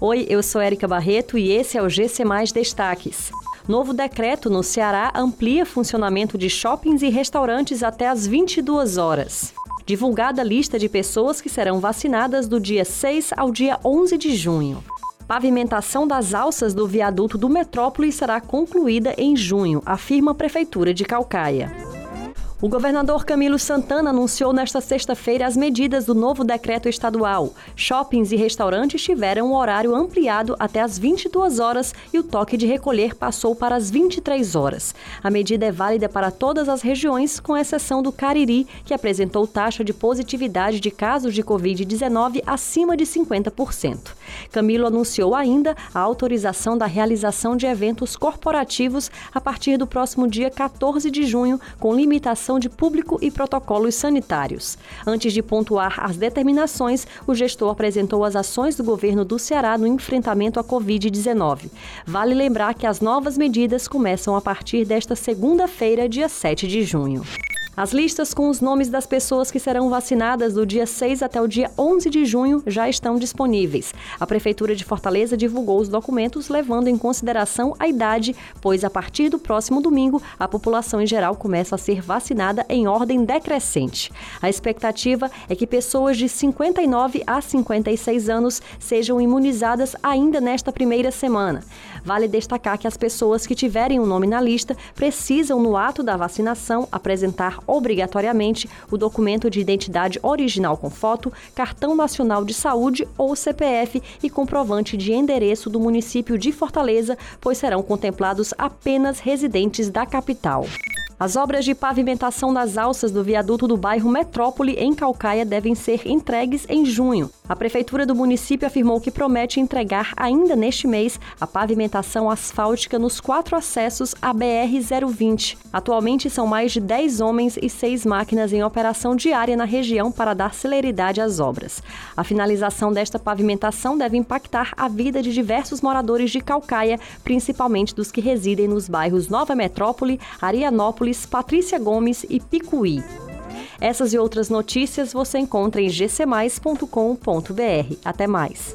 Oi, eu sou Érica Barreto e esse é o GC Mais Destaques. Novo decreto no Ceará amplia funcionamento de shoppings e restaurantes até às 22 horas. Divulgada a lista de pessoas que serão vacinadas do dia 6 ao dia 11 de junho. Pavimentação das alças do viaduto do Metrópole será concluída em junho, afirma a Prefeitura de Calcaia. O governador Camilo Santana anunciou nesta sexta-feira as medidas do novo decreto estadual. Shoppings e restaurantes tiveram o horário ampliado até as 22 horas e o toque de recolher passou para as 23 horas. A medida é válida para todas as regiões, com exceção do Cariri, que apresentou taxa de positividade de casos de Covid-19 acima de 50%. Camilo anunciou ainda a autorização da realização de eventos corporativos a partir do próximo dia 14 de junho, com limitação de público e protocolos sanitários. Antes de pontuar as determinações, o gestor apresentou as ações do governo do Ceará no enfrentamento à Covid-19. Vale lembrar que as novas medidas começam a partir desta segunda-feira, dia 7 de junho. As listas com os nomes das pessoas que serão vacinadas do dia 6 até o dia 11 de junho já estão disponíveis. A Prefeitura de Fortaleza divulgou os documentos levando em consideração a idade, pois a partir do próximo domingo a população em geral começa a ser vacinada em ordem decrescente. A expectativa é que pessoas de 59 a 56 anos sejam imunizadas ainda nesta primeira semana. Vale destacar que as pessoas que tiverem o um nome na lista precisam, no ato da vacinação, apresentar obrigatoriamente o documento de identidade original com foto, cartão nacional de saúde ou CPF e comprovante de endereço do município de Fortaleza, pois serão contemplados apenas residentes da capital. As obras de pavimentação das alças do viaduto do bairro Metrópole, em Calcaia, devem ser entregues em junho. A prefeitura do município afirmou que promete entregar ainda neste mês a pavimentação asfáltica nos quatro acessos à BR-020. Atualmente são mais de 10 homens e 6 máquinas em operação diária na região para dar celeridade às obras. A finalização desta pavimentação deve impactar a vida de diversos moradores de Calcaia, principalmente dos que residem nos bairros Nova Metrópole, Arianópolis Patrícia Gomes e Picuí. Essas e outras notícias você encontra em gcmais.com.br. Até mais.